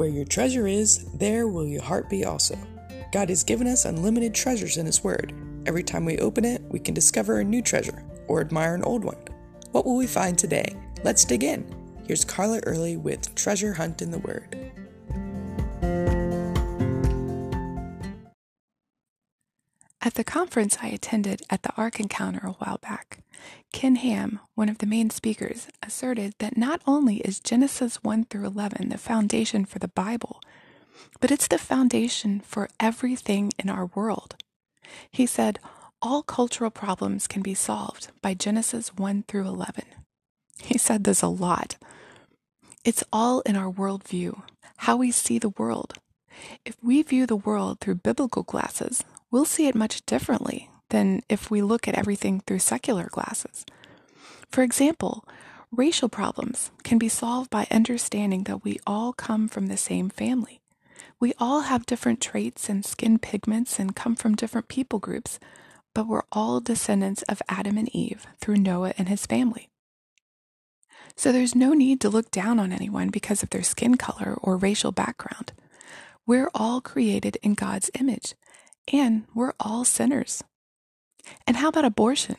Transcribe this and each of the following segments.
Where your treasure is, there will your heart be also. God has given us unlimited treasures in His Word. Every time we open it, we can discover a new treasure or admire an old one. What will we find today? Let's dig in. Here's Carla Early with Treasure Hunt in the Word. At the conference I attended at the Ark Encounter a while back, Ken Ham, one of the main speakers, asserted that not only is Genesis 1 through 11 the foundation for the Bible, but it's the foundation for everything in our world. He said, all cultural problems can be solved by Genesis 1 through 11. He said this a lot. It's all in our worldview, how we see the world. If we view the world through biblical glasses, we'll see it much differently than if we look at everything through secular glasses. For example, racial problems can be solved by understanding that we all come from the same family. We all have different traits and skin pigments and come from different people groups, but we're all descendants of Adam and Eve through Noah and his family. So there's no need to look down on anyone because of their skin color or racial background. We're all created in God's image, and we're all sinners. And how about abortion?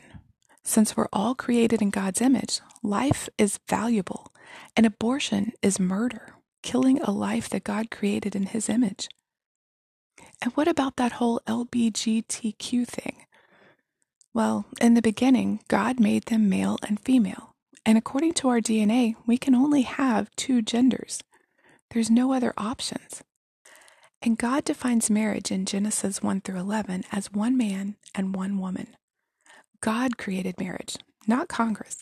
Since we're all created in God's image, life is valuable, and abortion is murder, killing a life that God created in His image. And what about that whole LBGTQ thing? Well, in the beginning, God made them male and female. And according to our DNA, we can only have two genders. There's no other options. And God defines marriage in Genesis 1 through 11 as one man and one woman. God created marriage, not Congress.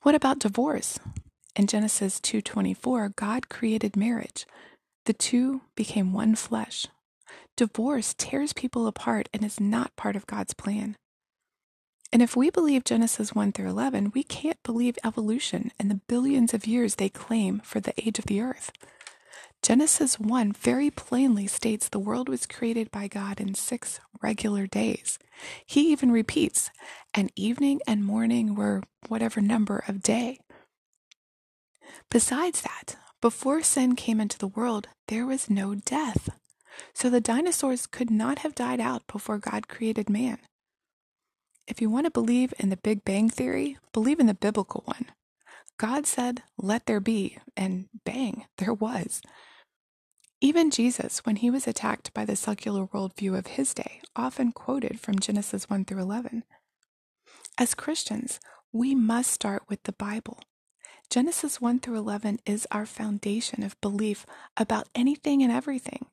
What about divorce? In Genesis 2:24, God created marriage. The two became one flesh. Divorce tears people apart and is not part of God's plan. And if we believe Genesis 1 through 11, we can't believe evolution and the billions of years they claim for the age of the earth. Genesis 1 very plainly states the world was created by God in six regular days. He even repeats, and evening and morning were whatever number of day. Besides that, before sin came into the world, there was no death. So the dinosaurs could not have died out before God created man. If you want to believe in the Big Bang Theory, believe in the biblical one. God said, Let there be, and bang, there was. Even Jesus, when he was attacked by the secular worldview of his day, often quoted from Genesis 1 through 11. As Christians, we must start with the Bible. Genesis 1 through 11 is our foundation of belief about anything and everything.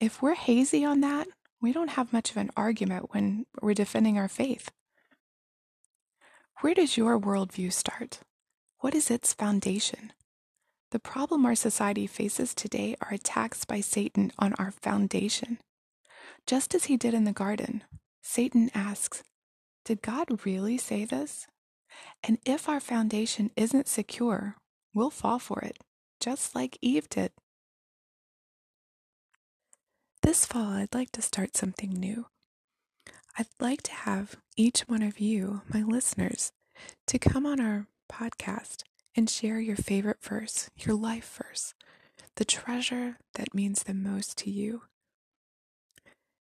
If we're hazy on that, we don't have much of an argument when we're defending our faith. Where does your worldview start? What is its foundation? The problem our society faces today are attacks by Satan on our foundation. Just as he did in the garden, Satan asks, Did God really say this? And if our foundation isn't secure, we'll fall for it, just like Eve did. This fall, I'd like to start something new. I'd like to have each one of you, my listeners, to come on our podcast and share your favorite verse, your life verse, the treasure that means the most to you.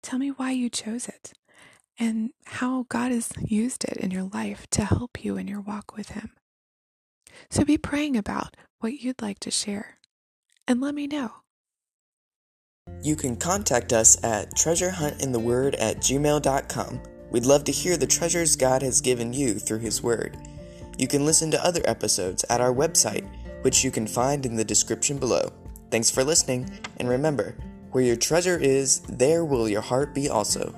Tell me why you chose it and how God has used it in your life to help you in your walk with Him. So be praying about what you'd like to share and let me know. You can contact us at treasurehuntintheword at gmail.com. We'd love to hear the treasures God has given you through His Word. You can listen to other episodes at our website, which you can find in the description below. Thanks for listening, and remember, where your treasure is, there will your heart be also.